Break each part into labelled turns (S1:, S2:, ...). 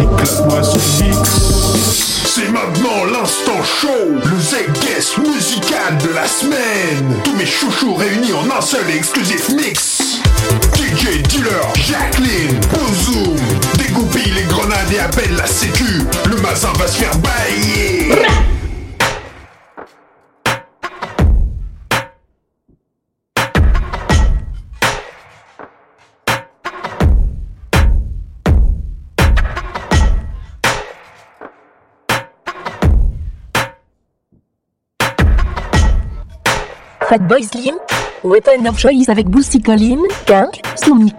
S1: Éclate-moi ce mix.
S2: C'est maintenant l'instant show, le Z-Guest musical de la semaine. Tous mes chouchous réunis en un seul et exclusif mix. DJ Dealer, Jacqueline, Bozoom, dégoupille les grenades et appelle la sécu. Le mazin va se faire bailler.
S3: Fatboy Slim, Weapon of Choice avec Boosty
S1: Collins, King,
S3: Soumix.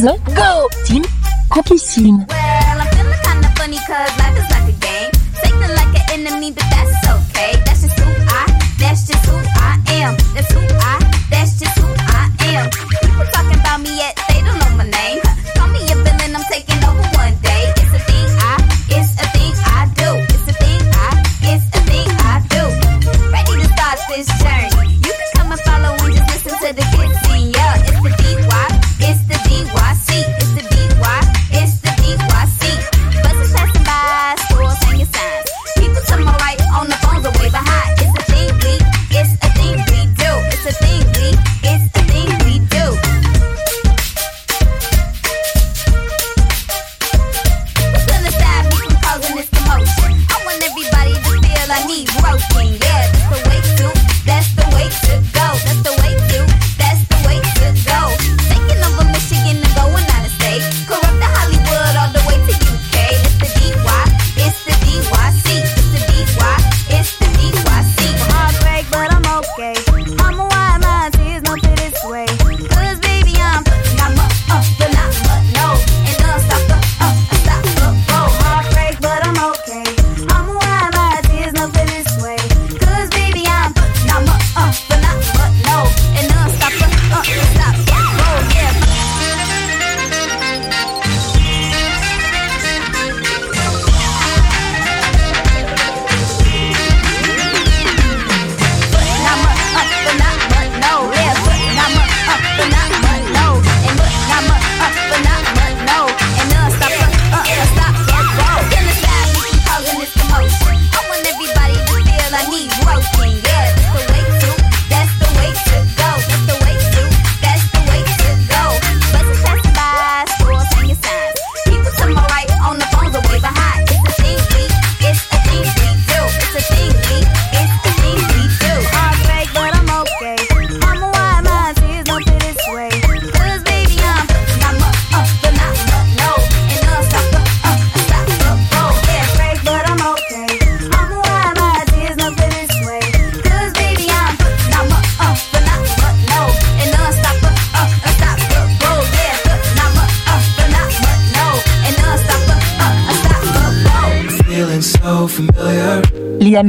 S3: Go, team. Coupissime.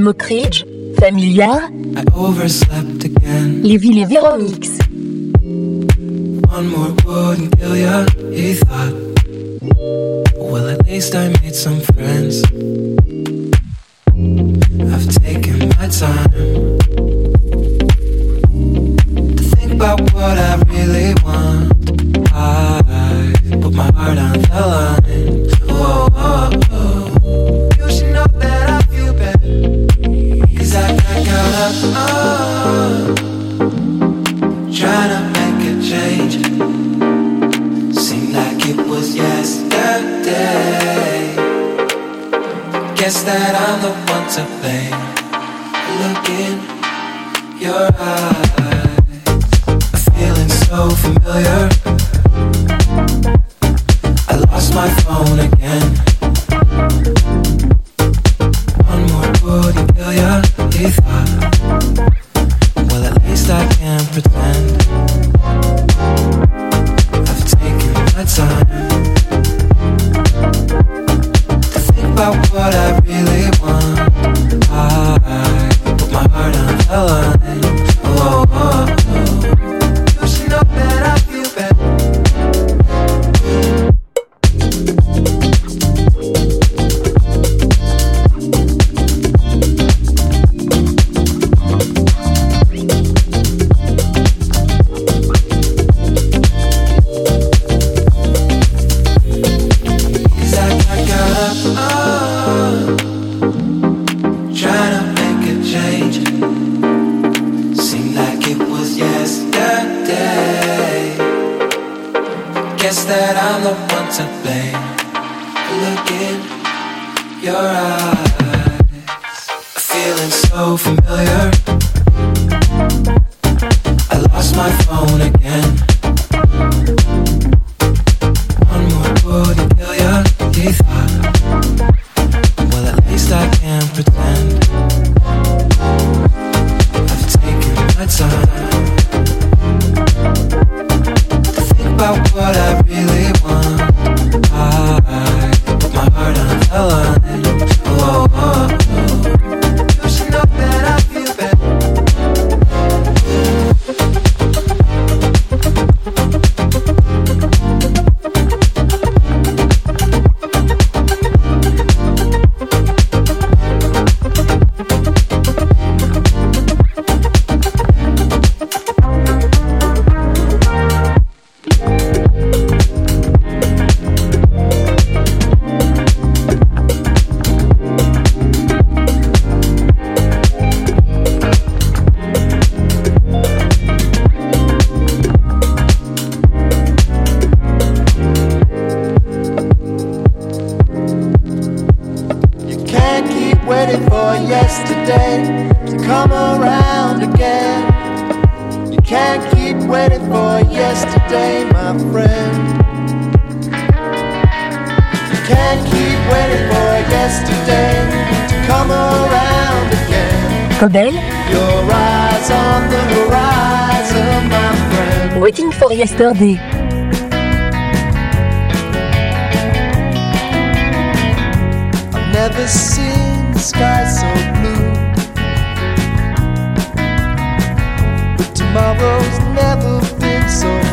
S3: Mockridge, Familiar,
S4: again.
S3: villes et Véromix.
S4: One more wouldn't kill ya, he thought. Well, at least I made some friends. I've taken my time to think about what I've guess that I'm the one to blame. Look in your eyes, a feeling so familiar. I lost my phone again. my phone again.
S5: waiting for yesterday to come around again.
S3: Cobel.
S5: Your eyes on the horizon, my friend.
S3: Waiting for yesterday.
S5: I've never seen the sky so blue. But tomorrow's never been so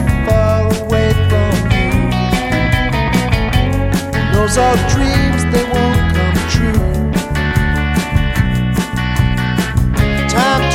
S5: those are dreams, they won't come true. Time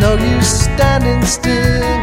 S5: no use standing still.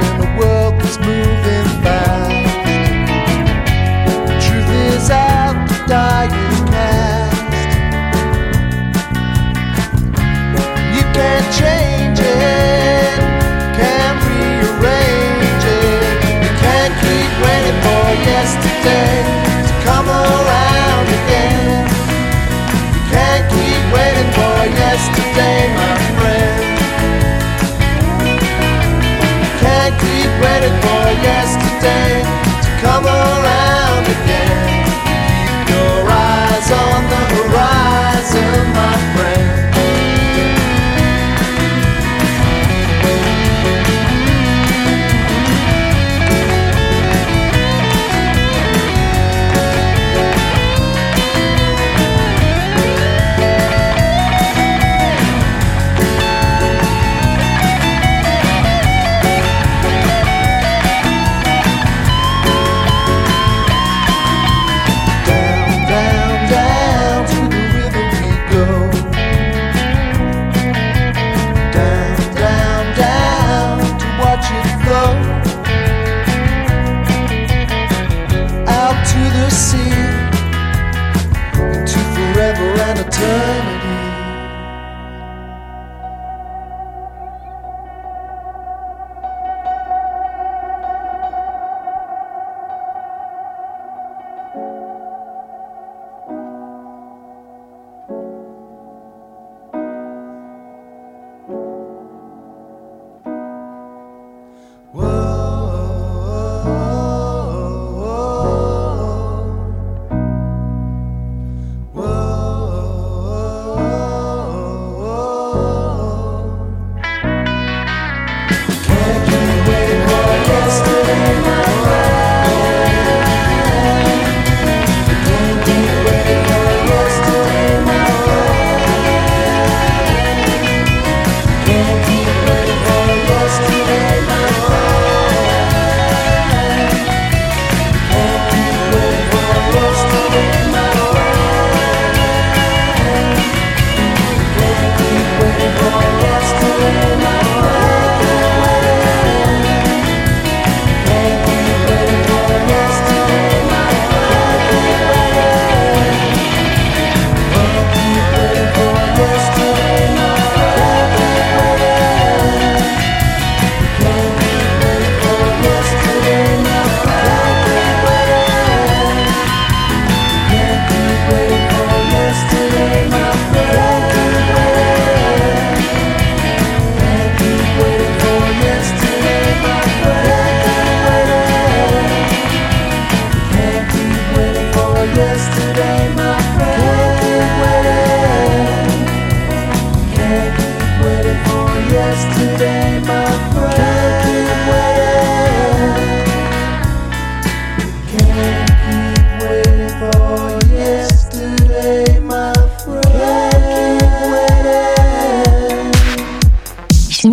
S5: sea into forever and eternity.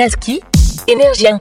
S6: Chinaski, Énergien.